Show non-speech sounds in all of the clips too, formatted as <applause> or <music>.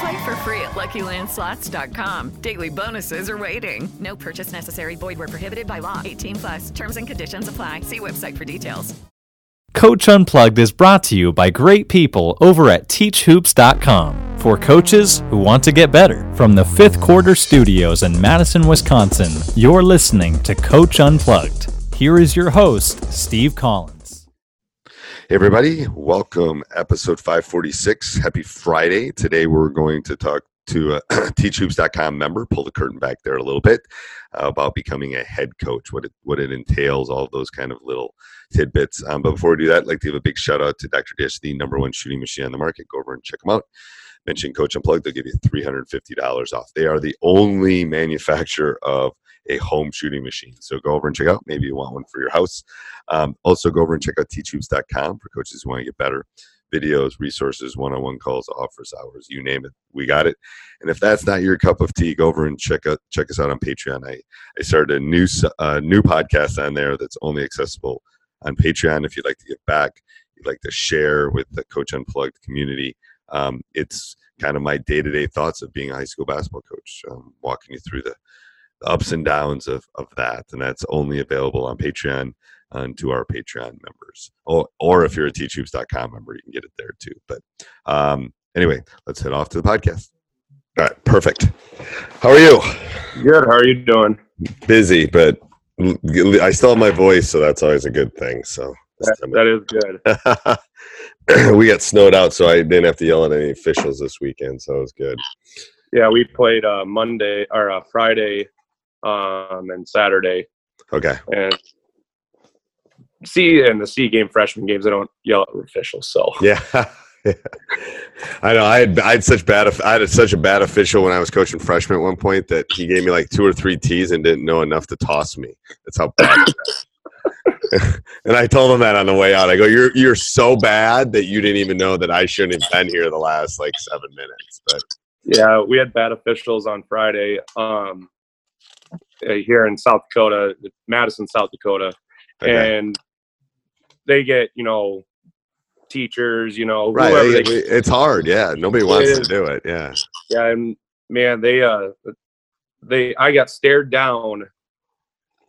Play for free at LuckyLandSlots.com. Daily bonuses are waiting. No purchase necessary. Void where prohibited by law. 18 plus. Terms and conditions apply. See website for details. Coach Unplugged is brought to you by great people over at TeachHoops.com for coaches who want to get better. From the fifth quarter studios in Madison, Wisconsin, you're listening to Coach Unplugged. Here is your host, Steve Collins. Everybody, welcome. Episode 546. Happy Friday. Today, we're going to talk to <clears throat> a teachhoops.com member, pull the curtain back there a little bit uh, about becoming a head coach, what it, what it entails, all those kind of little tidbits. Um, but before we do that, I'd like to give a big shout out to Dr. Dish, the number one shooting machine on the market. Go over and check them out. Mention Coach Unplugged, they'll give you $350 off. They are the only manufacturer of a home shooting machine. So go over and check out. Maybe you want one for your house. Um, also, go over and check out teachhoops.com for coaches who want to get better. Videos, resources, one on one calls, offers, hours, you name it. We got it. And if that's not your cup of tea, go over and check out check us out on Patreon. I, I started a new, uh, new podcast on there that's only accessible on Patreon. If you'd like to give back, you'd like to share with the Coach Unplugged community. Um, it's kind of my day to day thoughts of being a high school basketball coach, um, walking you through the ups and downs of, of that. And that's only available on Patreon and to our Patreon members. Or, or if you're a teachhoops.com member, you can get it there too. But um, anyway, let's head off to the podcast. All right, perfect. How are you? Good. How are you doing? Busy, but I still have my voice, so that's always a good thing. So that, that is good. <laughs> we got snowed out, so I didn't have to yell at any officials this weekend, so it was good. Yeah, we played uh, Monday or uh, Friday um, and Saturday. Okay. And C and the C game freshman games, I don't yell at officials. So <laughs> yeah. I know. I had I had such bad I had such a bad official when I was coaching freshman at one point that he gave me like two or three tees and didn't know enough to toss me. That's how bad. <laughs> and I told him that on the way out. I go, "You're you're so bad that you didn't even know that I shouldn't have been here the last like seven minutes." But yeah, we had bad officials on Friday. Um, here in South Dakota, Madison, South Dakota, okay. and they get you know teachers, you know, right. They, it's hard. Yeah, nobody wants to do it. Yeah, yeah, and man, they uh, they I got stared down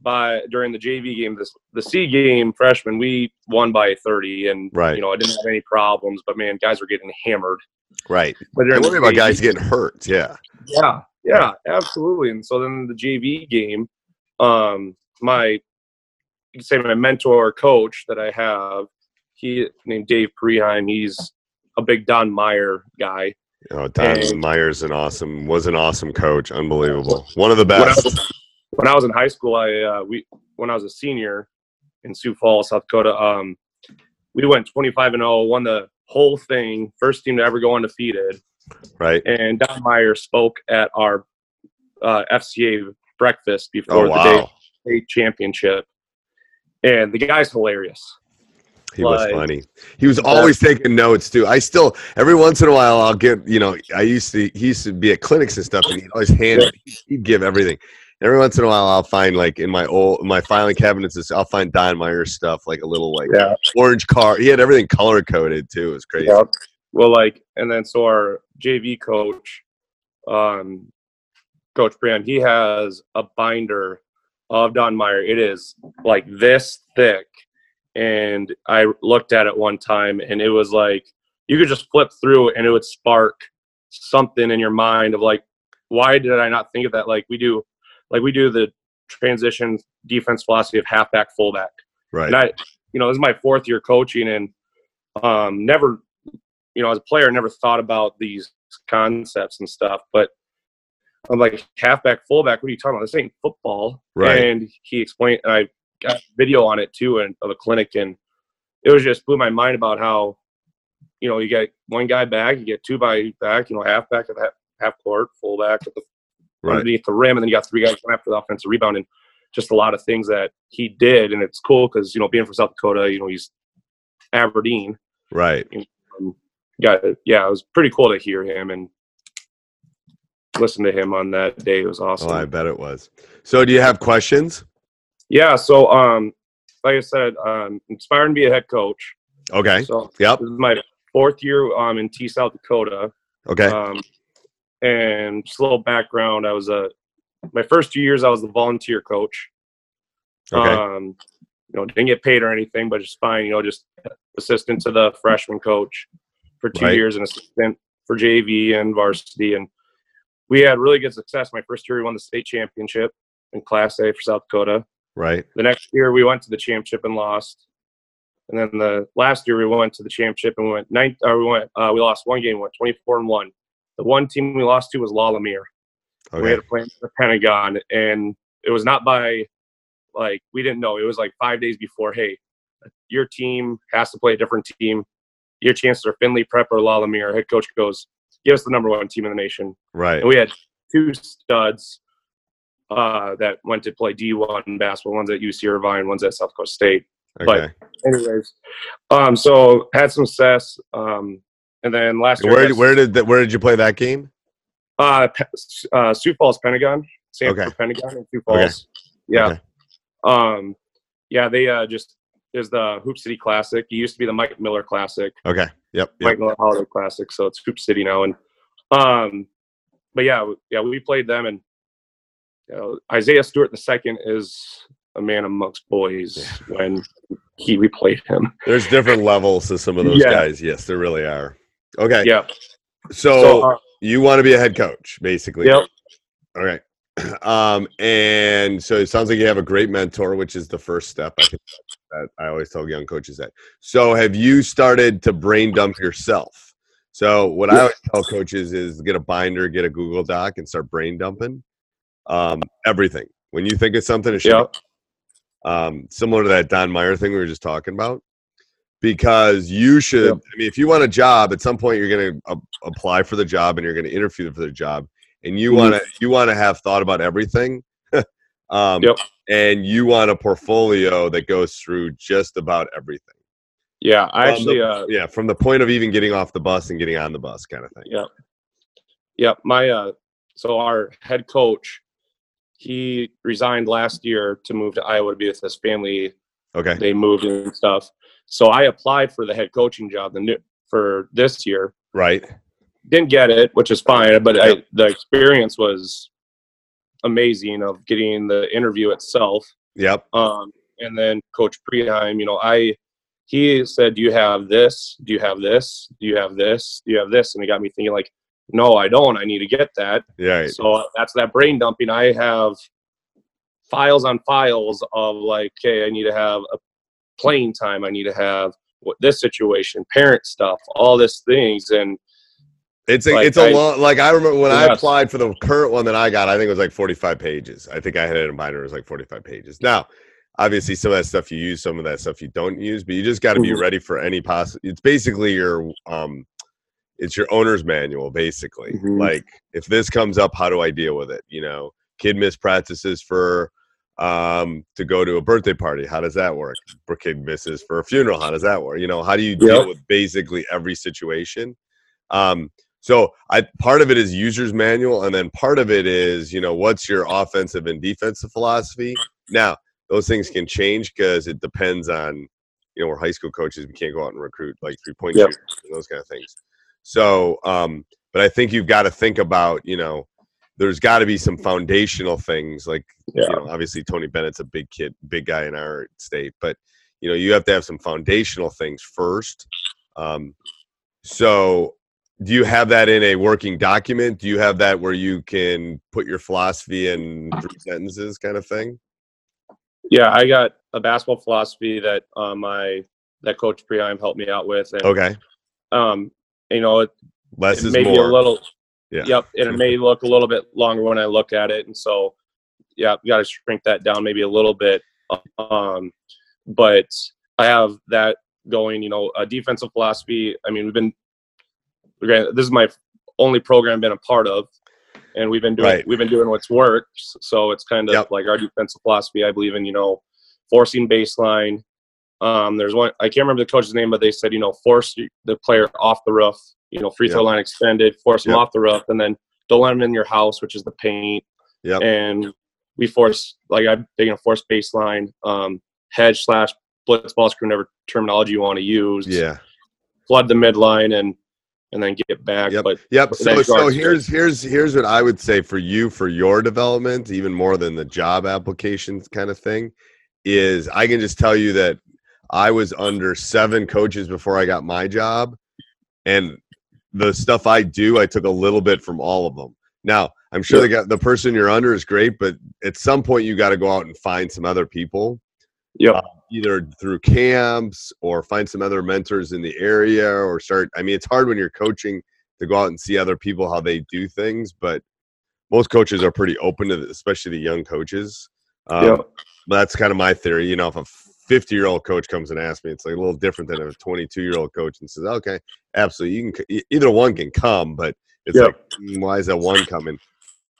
by during the JV game. This the C game freshman, we won by thirty, and right. you know I didn't have any problems, but man, guys were getting hammered. Right. But I worry about guys getting hurt. Yeah. Yeah. Yeah. Absolutely. And so then the JV game, um, my you can say my mentor coach that I have, he named Dave Preheim. He's a big Don Meyer guy. Oh, Don and, Meyer's an awesome was an awesome coach. Unbelievable. One of the best. When I was, when I was in high school, I uh, we when I was a senior in Sioux Falls, South Dakota, um, we went 25 and 0, won the whole thing, first team to ever go undefeated. Right. And Don Meyer spoke at our uh, FCA breakfast before oh, wow. the day state championship, and the guy's hilarious. He like, was funny. He was always taking notes too. I still every once in a while I'll get you know I used to he used to be at clinics and stuff and he'd always hand he'd give everything. every once in a while I'll find like in my old my filing cabinets, I'll find Don Meyer stuff like a little like Yeah. orange car. He had everything color coded too. It was crazy. Yep. Well, like, and then so our JV coach, um, Coach Brian, he has a binder of Don Meyer. It is like this thick, and I looked at it one time, and it was like you could just flip through, and it would spark something in your mind of like, why did I not think of that? Like we do, like we do the transition defense philosophy of halfback, fullback. Right. And I, you know, this is my fourth year coaching, and um, never, you know, as a player, never thought about these concepts and stuff. But I'm like, halfback, fullback. What are you talking about? This ain't football. Right. And he explained, and I got video on it too, and of a clinic, and it was just blew my mind about how, you know, you get one guy back, you get two by back, you know, halfback at half, half court, fullback at the Right. underneath the rim, and then you got three guys coming after the offensive rebound, and just a lot of things that he did, and it's cool because you know being from South Dakota, you know he's Aberdeen. Right. Um, got yeah, it was pretty cool to hear him and listen to him on that day. It was awesome. Oh, I bet it was. So, do you have questions? Yeah, so um, like I said, um, inspired to be a head coach. Okay. So Yep. this is my fourth year um in Tea South Dakota. Okay. Um, and just a little background, I was a my first two years I was the volunteer coach. Okay. Um, you know, didn't get paid or anything, but just fine. You know, just assistant to the freshman coach for two Right. years and assistant for JV and varsity. And we had really good success. My first year, we won the state championship in Class A for South Dakota. right. The next year, we went to the championship and lost. And then the last year, we went to the championship and we went ninth. Or we went. Uh, we lost one game. Went twenty four and one. The one team we lost to was La Lumiere. We Okay. had to play the Pentagon, and it was not by like we didn't know. It was like five days before. Hey, your team has to play a different team. Your chances are Findlay Prep or La Lumiere. Head coach goes, "Give us the number one team in the nation." Right. And we had two studs uh, that went to play D1 basketball. One's at UC Irvine, one's at South Coast State. Okay. But Anyways, um, so had some success. Um, and then last year, Where where did that, where did you play that game? uh, uh, Sioux Falls Pentagon, Sanford Okay. Pentagon in Sioux Okay. Falls. Yeah. Okay. Um, yeah, they uh, just is the Hoop City Classic. It used to be the Mike Miller Classic, Okay. Yep. Yep. Mike Miller Holiday Classic. So it's Hoop City now. And um, but yeah, yeah, we played them, and you know, Isaiah Stewart the second is a man amongst boys when he we played him. There's different <laughs> levels to some of those Yeah. guys. Yes, there really are. Okay. Yeah. So, So, uh, you want to be a head coach, basically. Yep. All right. <clears throat> Um, and so it sounds like you have a great mentor, which is the first step. I think that I always tell young coaches that. So have you started to brain dump yourself? So what I always tell coaches is get a binder, get a Google Doc, and start brain dumping um, everything. When you think of something, it should Yep. um, similar to that Don Meyer thing we were just talking about. Because you should, Yep. I mean, if you want a job, at some point you're going to uh, apply for the job and you're going to interview for the job, and you want to you want to have thought about everything. <laughs> um, Yep. And you want a portfolio that goes through just about everything. yeah, I From actually the- uh, yeah, from the point of even getting off the bus and getting on the bus, kind of thing. Yeah. Yeah. My uh so our head coach, he resigned last year to move to Iowa to be with his family. Okay. They moved and stuff. So I applied for the head coaching job the new for this year. Right. Didn't get it, which is fine, but I, the experience was amazing of getting the interview itself. Yep. Um, and then Coach Preheim, you know, I he said, "Do you have this? Do you have this? Do you have this? Do you have this?" And it got me thinking, like, no, I don't. I need to get that. Yeah. right. So that's that brain dumping. I have files on files of like, okay, I need to have a playing time. I need to have what this situation, parent stuff, all this things, and It's a Like, it's a I- long like I remember when I applied for the current one that I got, I think it was like 45 pages. I think I had it in binder, it was like 45 pages. Now, obviously some of that stuff you use, some of that stuff you don't use, but you just got to be Mhm. ready for any possible it's basically your um it's your owner's manual basically. Mhm. Like if this comes up, how do I deal with it? You know, kid missed practices for um to go to a birthday party. How does that work? For kid misses for a funeral, how does that work? You know, how do you deal Yep. with basically every situation? Um So I part of it is user's manual, and then part of it is you know what's your offensive and defensive philosophy. Now those things can change because it depends on you know we're high school coaches. We can't go out and recruit like three point Yep. shooters and those kind of things. So, um, but I think you've got to think about you know there's got to be some foundational things like Yeah. you know obviously Tony Bennett's a big kid, big guy in our state, but you know you have to have some foundational things first. Um, so do you have that in a working document? Do you have that where you can put your philosophy in three sentences kind of thing? Yeah, I got a basketball philosophy that uh, my that Coach Preheim helped me out with, and Okay. um, you know, it, Less it is be a more. little. Yeah. Yep, and it may look a little bit longer when I look at it, and so yeah, got to shrink that down maybe a little bit. Um, but I have that going. You know, a defensive philosophy. I mean, we've been this is my only program been a part of, and we've been doing Right. we've been doing what's worked. So it's kind of Yep. like our defensive philosophy. I believe in you know forcing baseline. Um, there's one I can't remember the coach's name, but they said you know force the player off the roof. You know, free throw Yep. line extended, force them Yep. off the roof, and then don't let them in your house, which is the paint. Yep. And we force like I'm big in force baseline, um, hedge slash blitz ball screen, whatever terminology you want to use. Yeah. Flood the midline and and then get back. Yep. But Yep. So, so here's here's here's what I would say for you for your development, even more than the job applications kind of thing, is I can just tell you that I was under seven coaches before I got my job, and the stuff I do, I took a little bit from all of them. Now, I'm sure the guy, the person you're under is great, but at some point you got to go out and find some other people Yep. uh, either through camps or find some other mentors in the area or start i mean it's hard when you're coaching to go out and see other people how they do things but most coaches are pretty open to it, especially the young coaches um, Yep. but that's kind of my theory you know if a 50 year old coach comes and asks me it's like a little different than a 22 year old coach and says okay absolutely you can either one can come but it's Yep. like "Mm, why is that one coming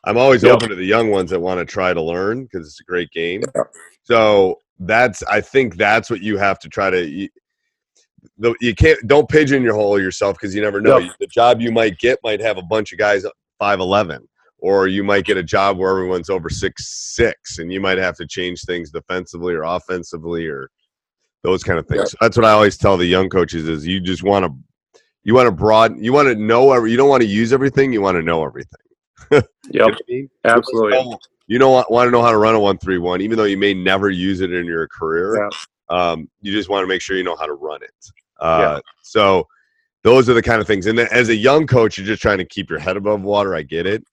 i'm always Yep. open to the young ones that want to try to learn because it's a great game so that's I think that's what you have to try to. You, you can't don't pigeonhole yourself because you never know. Yep. The job you might get might have a bunch of guys five eleven, or you might get a job where everyone's over six six, and you might have to change things defensively or offensively or those kind of things. Yep. So that's what I always tell the young coaches: is you just want to you want to broaden, you want to know every, you don't want to use everything, you want to know everything. <laughs> You know Yep. I mean? Absolutely. You don't want, want to know how to run a one three one, even though you may never use it in your career. Yeah. Um, you just want to make sure you know how to run it. Uh, So those are the kind of things. And then as a young coach, you're just trying to keep your head above water. I get it,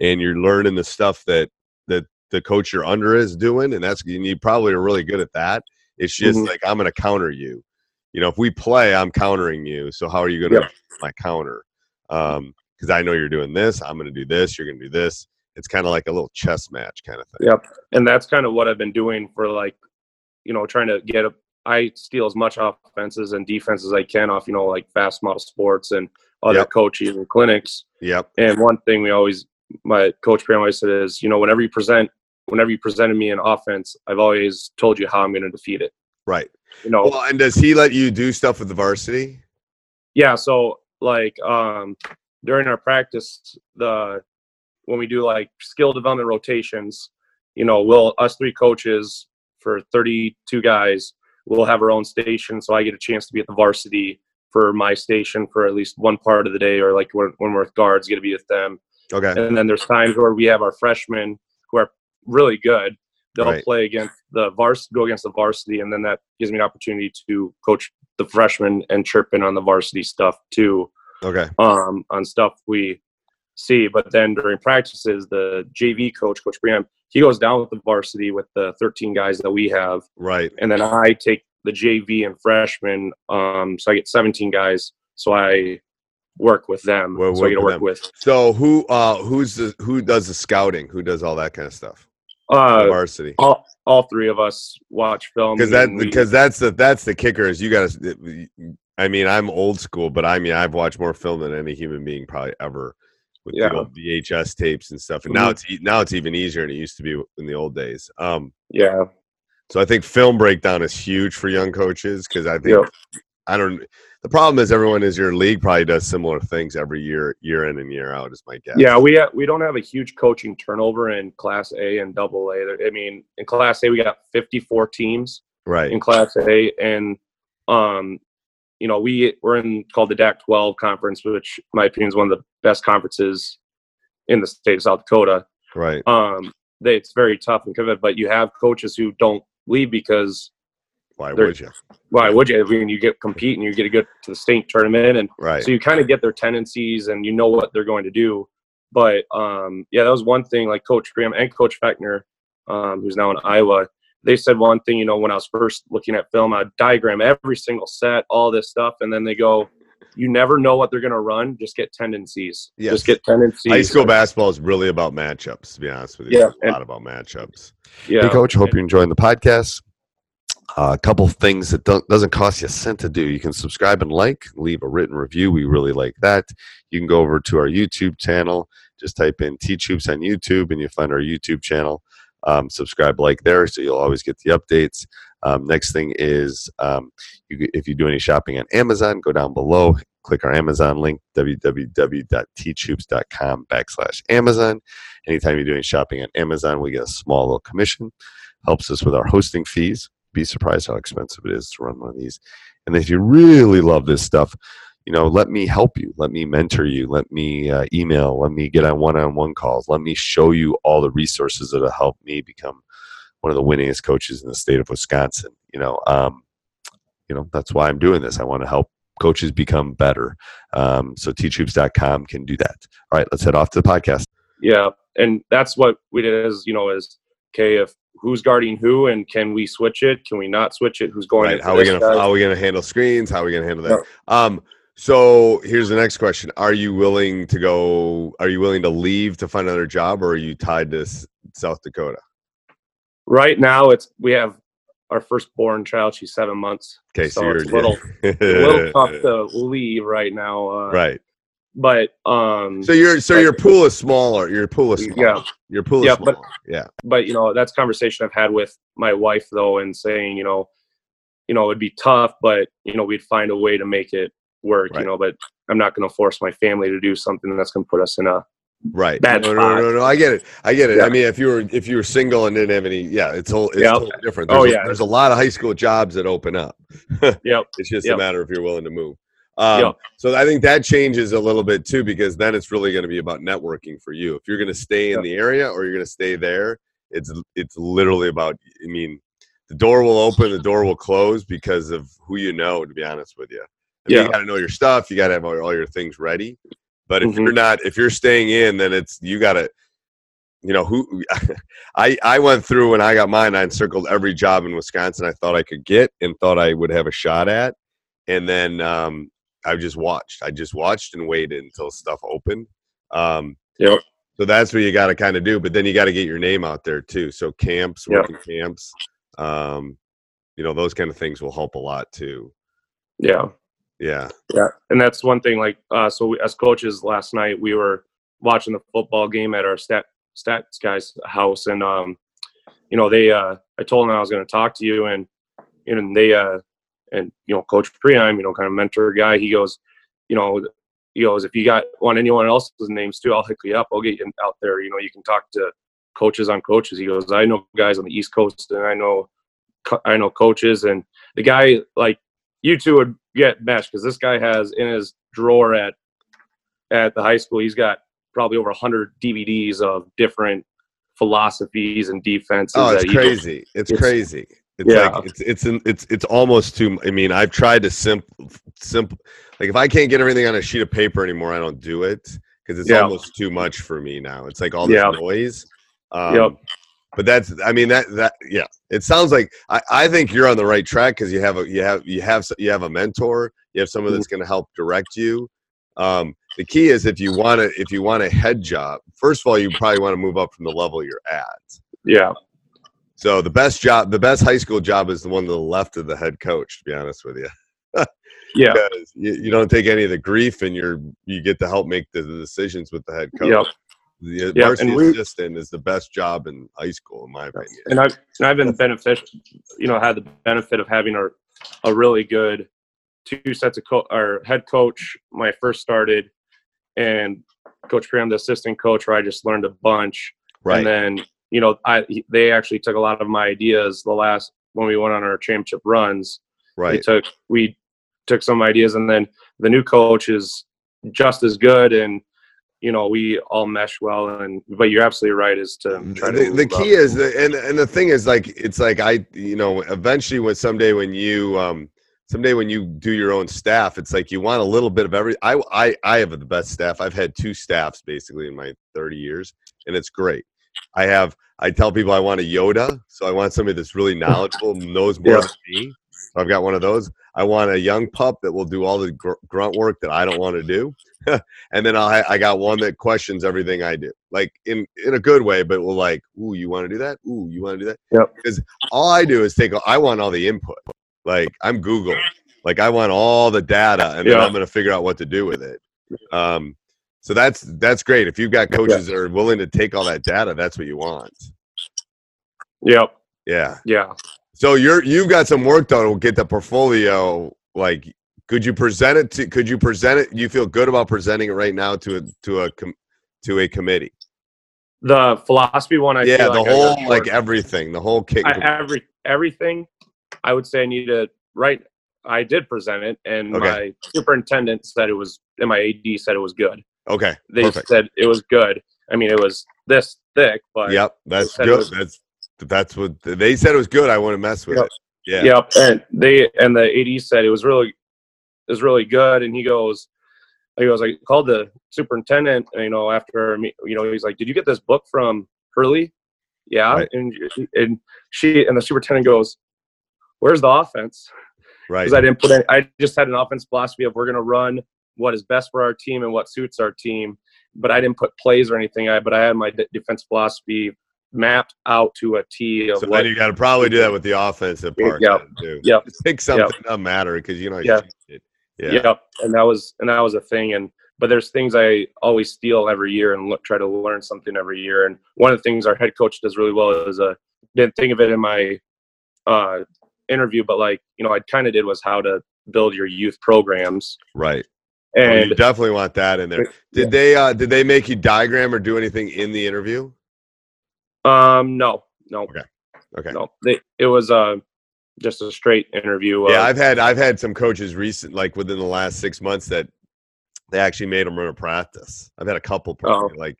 and you're learning the stuff that that the coach you're under is doing, and that's and you probably are really good at that. It's just Mhm. like I'm going to counter you. You know, if we play, I'm countering you. So how are you going to my counter? Um, because I know you're doing this. I'm going to do this. You're going to do this. It's kind of like a little chess match kind of thing. Yep. And that's kind of what I've been doing for like, you know, trying to get a, I steal as much offenses and defense as I can off, you know, like FastModel Sports and other Yep. coaches and clinics. Yep. And one thing we always, my coach Pam always said is, you know, whenever you present, whenever you presented me an offense, I've always told you how I'm going to defeat it. Right. You know, Well, and does he let you do stuff with the varsity? yeah. So like, um, during our practice, the, when we do like skill development rotations, you know, we'll, us three coaches for 32 guys, we'll have our own station. So I get a chance to be at the varsity for my station for at least one part of the day, or like when, when we're with guards, get to be with them. Okay. And then there's times where we have our freshmen who are really good. They'll Right. play against the vars, go against the varsity, and then that gives me an opportunity to coach the freshmen and chirp in on the varsity stuff too, Okay. um, on stuff we see. But then during practices, the JV coach, Coach Briam, he goes down with the varsity with the 13 guys that we have, Right. and then I take the JV and freshmen. Um, so I get 17 guys. So I work with them. Well, so I get to work them. with So who uh who's the who does the scouting? Who does all that kind of stuff? uh, varsity. all, all three of us watch film Because that because that's the that's the kicker is you got to. I mean, I'm old school, but I mean, I've watched more film than any human being probably ever with Yeah. the old VHS tapes and stuff. And now Mhm. it's now it's even easier than it used to be in the old days. Um, yeah so I think film breakdown is huge for young coaches because I think Yep. I don't. The problem is everyone is your league probably does similar things every year, year in and year out. Is my guess. Yeah, we ha- we don't have a huge coaching turnover in Class A and Double A. I mean, in Class A we got 54 teams right. in Class A, and um, you know we we're in called the DAC-12 conference, which in my opinion is one of the best conferences in the state of South Dakota. Right. Um, they, it's very tough and competitive, but you have coaches who don't leave because Why would you? why would you? I mean, you get compete and you get to go to the state tournament, and Right. so you kind of get their tendencies and you know what they're going to do. But um, yeah, that was one thing. Like Coach Graham and Coach Feckner, um, who's now in Iowa, they said one thing. You know, when I was first looking at film, I'd diagram every single set, all this stuff, and then they go, "You never know what they're going to run. Just get tendencies. Yes. Just get tendencies." High school basketball is really about matchups. To be honest with you, Yeah, It's a and- lot about matchups. Yeah. Hey, coach. Hope you're enjoying the podcast. Uh, a couple things that don't, doesn't cost you a cent to do. You can subscribe and like, leave a written review. We really like that. You can go over to our YouTube channel. Just type in Teach Hoops on YouTube, and you find our YouTube channel. Um, subscribe, like there, so you'll always get the updates. Um, next thing is um, you, if you do any shopping on Amazon, go down below, click our Amazon link, www.teachhoops.com backslash Amazon. Anytime you're doing shopping on Amazon, we get a small little commission. Helps us with our hosting fees. Be surprised how expensive it is to run one of these. And if you really love this stuff, you know, let me help you. Let me mentor you. Let me uh, email. Let me get on one-on-one calls. Let me show you all the resources that'll help me become one of the winningest coaches in the state of Wisconsin. You know, um, you know that's why I'm doing this. I want to help coaches become better. Um, so teachhoops.com can do that. All right, let's head off to the podcast. Yeah, and that's what we did. Is you know, is okay if who's guarding who, and can we switch it? Can we not switch it? Who's going? Right? How are we gonna guy? how are we gonna handle screens? How are we gonna handle that? Um, so here's the next question: Are you willing to go? Are you willing to leave to find another job, or are you tied to S- South Dakota? Right now, it's we have our firstborn child. She's seven months. Okay, so, So you're it's a little- <laughs> a little tough to leave right now. Uh, right. But um. So your so but- your pool is smaller. Your pool is smaller. Yeah. Your pool is Yeah, smaller. but- yeah. but you know that's a conversation I've had with my wife though, and saying you know, you know it'd be tough, but you know we'd find a way to make it work. Right. You know, but I'm not going to force my family to do something that's going to put us in a Right. Bad no, no, spot. no, no, I get it. I get it. Yeah. I mean, if you were if you were single and didn't have any, yeah, it's whole it's Yeah. totally different. Oh, There's a- yeah. there's a lot of high school jobs that open up. <laughs> yep It's just a Yep. matter if you're willing to move. Um, Yep. So I think that changes a little bit too, because then it's really going to be about networking for you. If you're going to stay in Yep. the area or you're going to stay there, it's it's literally about. I mean, the door will open, the door will close because of who you know. To be honest with you, Yeah. you got to know your stuff. You got to have all all your things ready. But if Mhm. you're not, if you're staying in, then it's you got to. You know who <laughs> I I went through when I got mine. I circled every job in Wisconsin I thought I could get and thought I would have a shot at, and then um, I just watched. I just watched and waited until stuff opened. Um, Yep. So that's what you got to kind of do. But then you got to get your name out there too. So camps, Yep. working camps, um, you know, those kind of things will help a lot too. yeah Yeah. yeah and that's one thing like uh so we, as coaches last night we were watching the football game at our stat stats guys house and um you know they uh i told them i was going to talk to you and you know they uh and you know coach Preheim, you know kind of mentor guy he goes you know he goes if you got want anyone else's names too i'll hook you up. I'll get you out there. You know you can talk to coaches on coaches. He goes i know guys on the east coast and i know i know coaches and the guy like you two would get meshed because this guy has in his drawer at at the high school he's got probably over 100 dvds of different philosophies and defenses Oh, it's crazy. It's, it's- crazy. It's Yeah. like it's it's an- it's it's almost too. I mean, I've tried to simple simple. Like if I can't get everything on a sheet of paper anymore, I don't do it because it's Yeah. almost too much for me now. It's like all this Yeah. noise. Um, Yep. But that's. I mean that that yeah. It sounds like I, I think you're on the right track because you have a you have you have you have a mentor. You have someone Mm-hmm. that's going to help direct you. Um, the key is if you want to if you want a head job. First of all, you probably want to move up from the level you're at. yeah So the best job, the best high school job is the one to the left of the head coach. To be honest with you, <laughs> yeah you, you don't take any of the grief, and you're you get to help make the, the decisions with the head coach. Yep. The uh, Yep, varsity and we- assistant is the best job in high school, in my opinion. and I've and I've been beneficial, you know, had the benefit of having a a really good two sets of co- or head coach when I first started, and Coach Graham, the assistant coach, where I just learned a bunch. Right. And then you know, I they actually took a lot of my ideas the last when we went on our championship runs. We right. took we took some ideas, and then the new coach is just as good, and you know we all mesh well. And but you're absolutely right, is to try to the, the move up. key is the, and and the thing is like it's like i you know eventually when someday when you um someday when you do your own staff it's like you want a little bit of every i i i have the best staff i've had two staffs basically in my 30 years and it's great i have i tell people i want a yoda so i want somebody that's really knowledgeable knows more Yeah. than me i've got one of those i want a young pup that will do all the gr- grunt work that i don't want to do <laughs> and then I I got one that questions everything I do, like in in a good way, but will like, ooh, you want to do that? Ooh, you want to do that? Yep. Because all I do is take. I want all the input. Like I'm Google. Like I want all the data, and then I'm going to figure out what to do with it. Um, so that's that's great. If you've got coaches that are willing to take all that data, that's what you want. Yep. Yeah. Yeah. So you're you've got some work done. We'll get the portfolio. Like, could you present it to? Could you present it? You feel good about presenting it right now to a to a com, to a committee? The philosophy one, I yeah, the like whole like everything, the whole kit. I, every everything. I would say I need to write. I did present it, and Okay. my superintendent said it was, and my AD said it was good. okay, They perfect. said it was good. I mean, it was this thick, but Yep, that's good. was- That's that's what they said. It was good. I want to mess with Yep. it. Yeah. Yep. And they and the AD said it was really it was really good. And he goes, he goes, I called the superintendent, and, you know, after me, you know, he's like, Did you get this book from Hurley? Yeah. Right. And and she and the superintendent goes, Where's the offense? Right. Because I didn't put any, I just had an offense philosophy of we're gonna run what is best for our team and what suits our team. But I didn't put plays or anything. I but I had my de- defense philosophy mapped out to a T of So what then you got to probably do that with the offensive part Yep. too. Yep. Pick something that doesn't matter because you know. Yeah. It. Yeah. Yep. And that was and that was a thing. And but there's things I always steal every year and look, try to learn something every year. And one of the things our head coach does really well is uh didn't think of it in my uh interview, but like you know I kind of did was how to build your youth programs. Right. Oh, And you definitely want that in there. Did they uh did they make you diagram or do anything in the interview? Um no no Okay. Okay. no they it was uh just a straight interview. Yeah, of- I've had I've had some coaches recent like within the last six months that they actually made them run a practice. I've had a couple Oh. like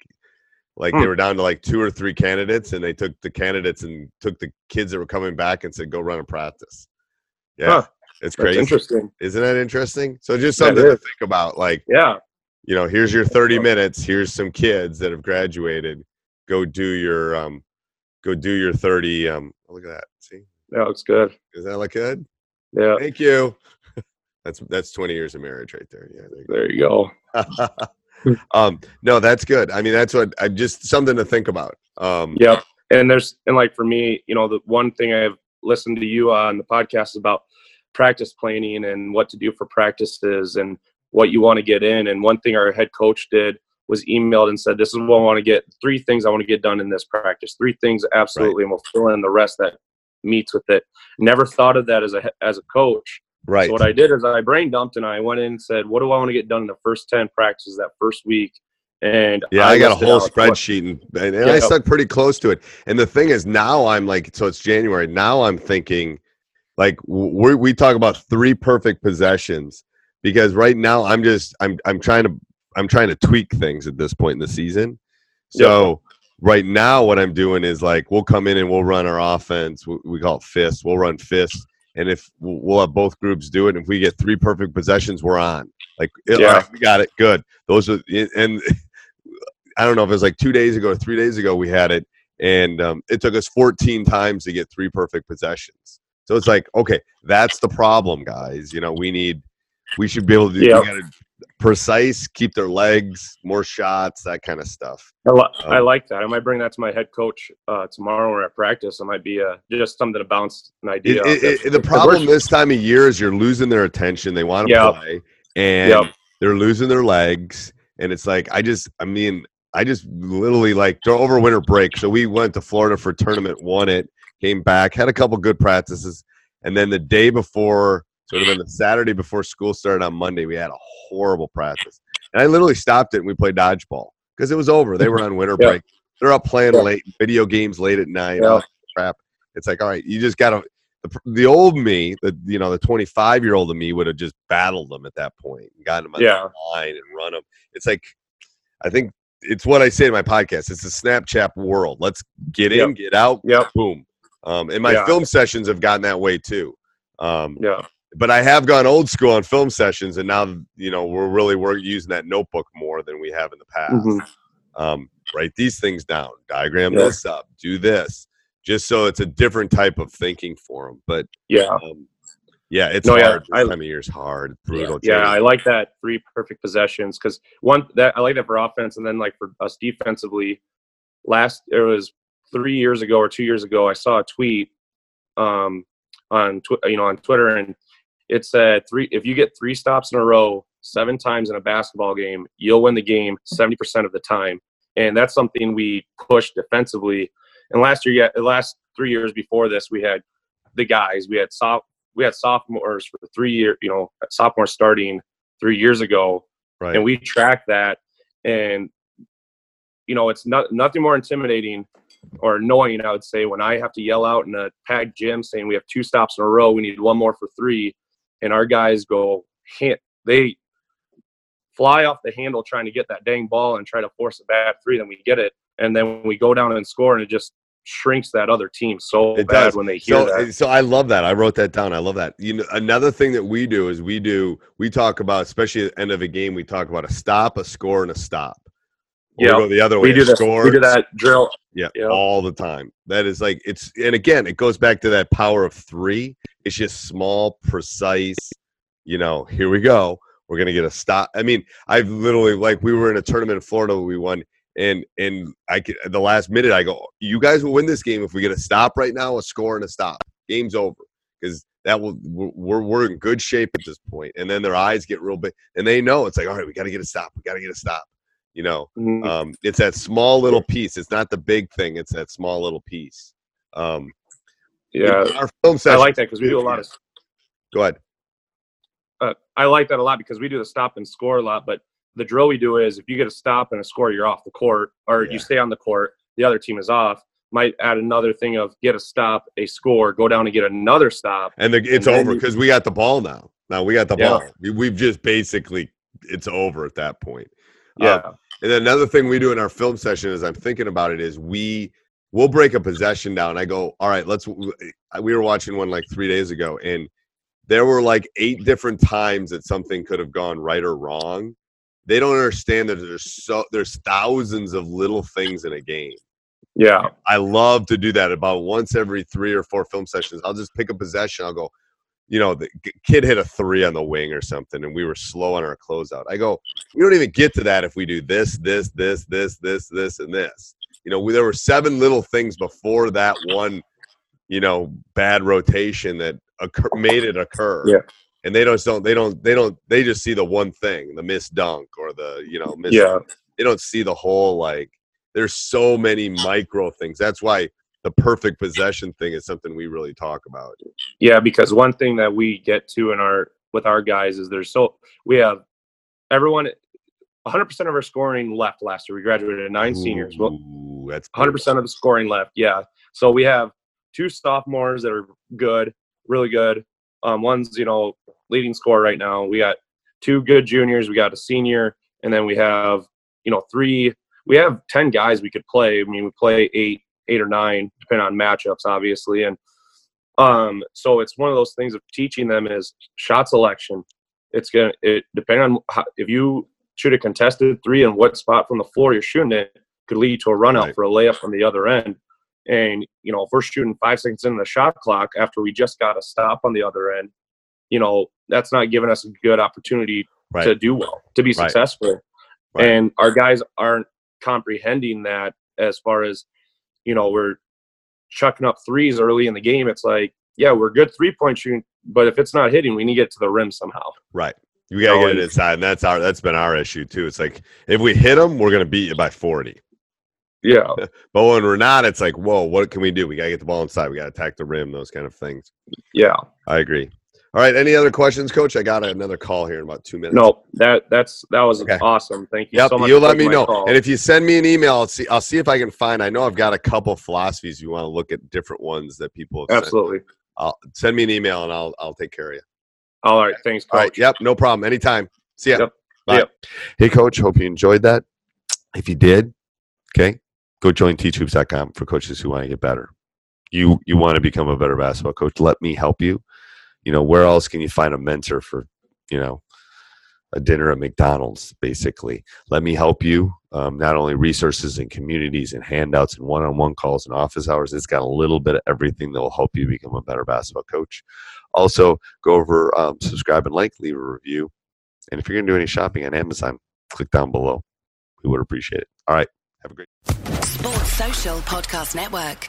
like Hmm. they were down to like two or three candidates and they took the candidates and took the kids that were coming back and said go run a practice. Yeah. Huh. It's that's crazy. interesting. Isn't that interesting? So just something to think about like Yeah. you know, here's your 30 minutes, here's some kids that have graduated. Go do your um go do your 30 um oh, look at that. See? That looks good. Does that look good? Yeah. Thank you. <laughs> That's that's 20 years of marriage right there. Yeah. there you go. you go. <laughs> um, no, that's good. I mean, that's what I just something to think about. Um, Yep. And there's and like for me, you know, the one thing I've listened to you on the podcast is about practice planning and what to do for practices and what you want to get in. And one thing our head coach did was emailed and said, "This is what I want to get. Three things I want to get done in this practice. Three things absolutely, and we'll fill in the rest that meets with it." Never thought of that as a as a coach. right. So what I did is I brain dumped and I went in and said, "What do I want to get done in the first ten practices that first week?" And yeah, I, got a whole spreadsheet and, and, and I stuck pretty close to it. And the thing is, now I'm like, so it's January. Now I'm thinking, like, we we talk about three perfect possessions because right now I'm just I'm I'm trying to I'm trying to tweak things at this point in the season. So right now, what I'm doing is like we'll come in and we'll run our offense. We, we call it fists. We'll run fists, and if we'll have both groups do it, and if we get three perfect possessions, we're on. Like, all Yeah. right, we got it. Good. Those are and <laughs> I don't know if it was like two days ago or three days ago we had it, and um, it took us 14 times to get three perfect possessions. So it's like, okay, that's the problem, guys. You know, we need, we should be able to do. Yeah. We gotta precise, keep their legs, more shots, that kind of stuff. I, li- I Um, like that. I might bring that to my head coach uh, tomorrow or at practice. It might be uh, just something to bounce an idea. it, it- the problem this time of year is you're losing their attention. They want to Yep. play, and Yep. they're losing their legs. And it's like I just, I mean, I just literally like over winter break. So we went to Florida for tournament, won it, came back, had a couple good practices, and then the day before So it would have been the Saturday before school started on Monday. We had a horrible practice. And I literally stopped it and we played dodgeball because it was over. They were on winter Yeah. break. They're up playing Yeah. late, video games late at night. Yeah. crap. It's like, all right, you just got to. The, the old me, the you know, the 25 year old of me would have just battled them at that point and gotten them on Yeah. the line and run them. It's like, I think it's what I say in my podcast. It's the Snapchat world. Let's get in, Yep. get out, Yep. boom. Um, and my Yeah. film sessions have gotten that way too. Um, Yeah. But I have gone old school on film sessions, and now you know we're really we're using that notebook more than we have in the past. Mhm. Um, write these things down, diagram Yeah. this up, do this, just so it's a different type of thinking for them. But Yeah. um, yeah, it's No, hard. This I- time of year is hard, brutal. Yeah, change. I like that three perfect possessions because one that I like that for offense, and then like for us defensively. Last it was three years ago or two years ago, I saw a tweet um, on tw- you know on Twitter, and it said three if you get three stops in a row seven times in a basketball game, you'll win the game seventy percent of the time, and that's something we push defensively. And last year, yeah, the last three years before this, we had the guys. We had soft we had sophomores for three year, you know, sophomore starting three years ago, right. and we tracked that. And you know, it's not nothing more intimidating or annoying, I would say, when I have to yell out in a packed gym saying we have two stops in a row, we need one more for three, and our guys go, hit they fly off the handle trying to get that dang ball and try to force a bad three, then we get it, and then we go down and score, and it just shrinks that other team so It bad does. when they hear so, that. so I love that. I wrote that down. I love that. You know, another thing that we do is we do we talk about, especially at the end of a game, we talk about a stop, a score, and a stop. Yeah, we go the other way. We do this. Score, We do that drill. Yeah, Yeah. all the time. That is like it's and again, it goes back to that power of three. It's just small, precise. You know, here we go. We're gonna get a stop. I mean, I've literally like we were in a tournament in Florida. We won, and and I could the last minute I go, you guys will win this game if we get a stop right now, a score and a stop. Game's over because that will we're we're- in good shape at this point. And then their eyes get real big, and they know it's like, all right, we got to get a stop. We got to get a stop. You know, Mhm. um, it's that small little piece. It's not the big thing. It's that small little piece. Um, yeah, our film I like that because we do a lot of. Go ahead. Uh, I like that a lot because we do the stop and score a lot. But the drill we do is if you get a stop and a score, you're off the court, or Yeah. you stay on the court. The other team is off. Might add another thing of get a stop, a score, go down and get another stop. And the, it's And over because we got the ball now. Now we got the Yeah. ball. We, we've just basically it's over at that point. Yeah, Uh, and then another thing we do in our film session, as I'm thinking about it, is we we'll break a possession down. I go, all right, let's. We were watching one like three days ago, and there were like eight different times that something could have gone right or wrong. They don't understand that there's so there's thousands of little things in a game. yeah, I love to do that about once every three or four film sessions. I'll just pick a possession. I'll go, you know, the kid hit a three on the wing or something, and we were slow on our closeout. I go, we don't even get to that if we do this, this, this, this, this, this, and this. You know, we, there were seven little things before that one, you know, bad rotation that occur, made it occur. Yeah. And they don't, don't, they don't, they don't, they just see the one thing, the missed dunk or the, you know, miss yeah, they don't see the whole like there's so many micro things that's why the perfect possession thing is something we really talk about yeah. Because one thing that we get to in our with our guys is there's so we have everyone. 100% of our scoring left last year. We graduated nine seniors. Well, that's 100% of the scoring left. Yeah. So we have two sophomores that are good, really good. Um, one's, you know, leading scorer right now. We got two good juniors. We got a senior. And then we have, you know, three. We have 10 guys we could play. I mean, we play eight, eight or nine, depending on matchups, obviously. And um, so it's one of those things of teaching them is shot selection. It's going to, it depending on how, if you shoot a contested three and what spot from the floor you're shooting it, could lead to a run out Right. for a layup on the other end. And, you know, if we're shooting five seconds into the shot clock after we just got a stop on the other end, you know, that's not giving us a good opportunity right to do well, to be Right. successful. And our guys aren't comprehending that as far as, you know, we're chucking up threes early in the game. It's like, yeah, we're good three point shooting, but if it's not hitting, we need to get to the rim somehow. right you gotta get it inside and that's our that's been our issue too it's like if we hit them we're gonna beat you by 40 Yeah. <laughs> but when we're not it's like whoa what can we do we gotta get the ball inside we gotta attack the rim those kind of things Yeah. i agree All right. Any other questions, Coach? I got another call here in about two minutes. No, that that's that was Okay. awesome. Thank you Yep, so much. you let me know. call. And if you send me an email, I'll see. I'll see if I can find. I know I've got a couple philosophies. You want to look at different ones that people. Absolutely. I'll send me an email and I'll I'll take care of you. All right. Thanks, All right. coach. Yep. No problem. Anytime. See ya. Yep. Bye. Yep. Hey, Coach. Hope you enjoyed that. If you did, okay, go join teachhoops.com for coaches who want to get better. You you want to become a better basketball coach? Let me help you. You know where else can you find a mentor for you know a dinner at McDonald's? Basically, let me help you. Um, not only resources and communities and handouts and one-on-one calls and office hours. It's got a little bit of everything that will help you become a better basketball coach. Also, go over, um, subscribe and like, leave a review. And if you're going to do any shopping on Amazon, click down below. We would appreciate it. All right. Have a great Sports Social Podcast Network.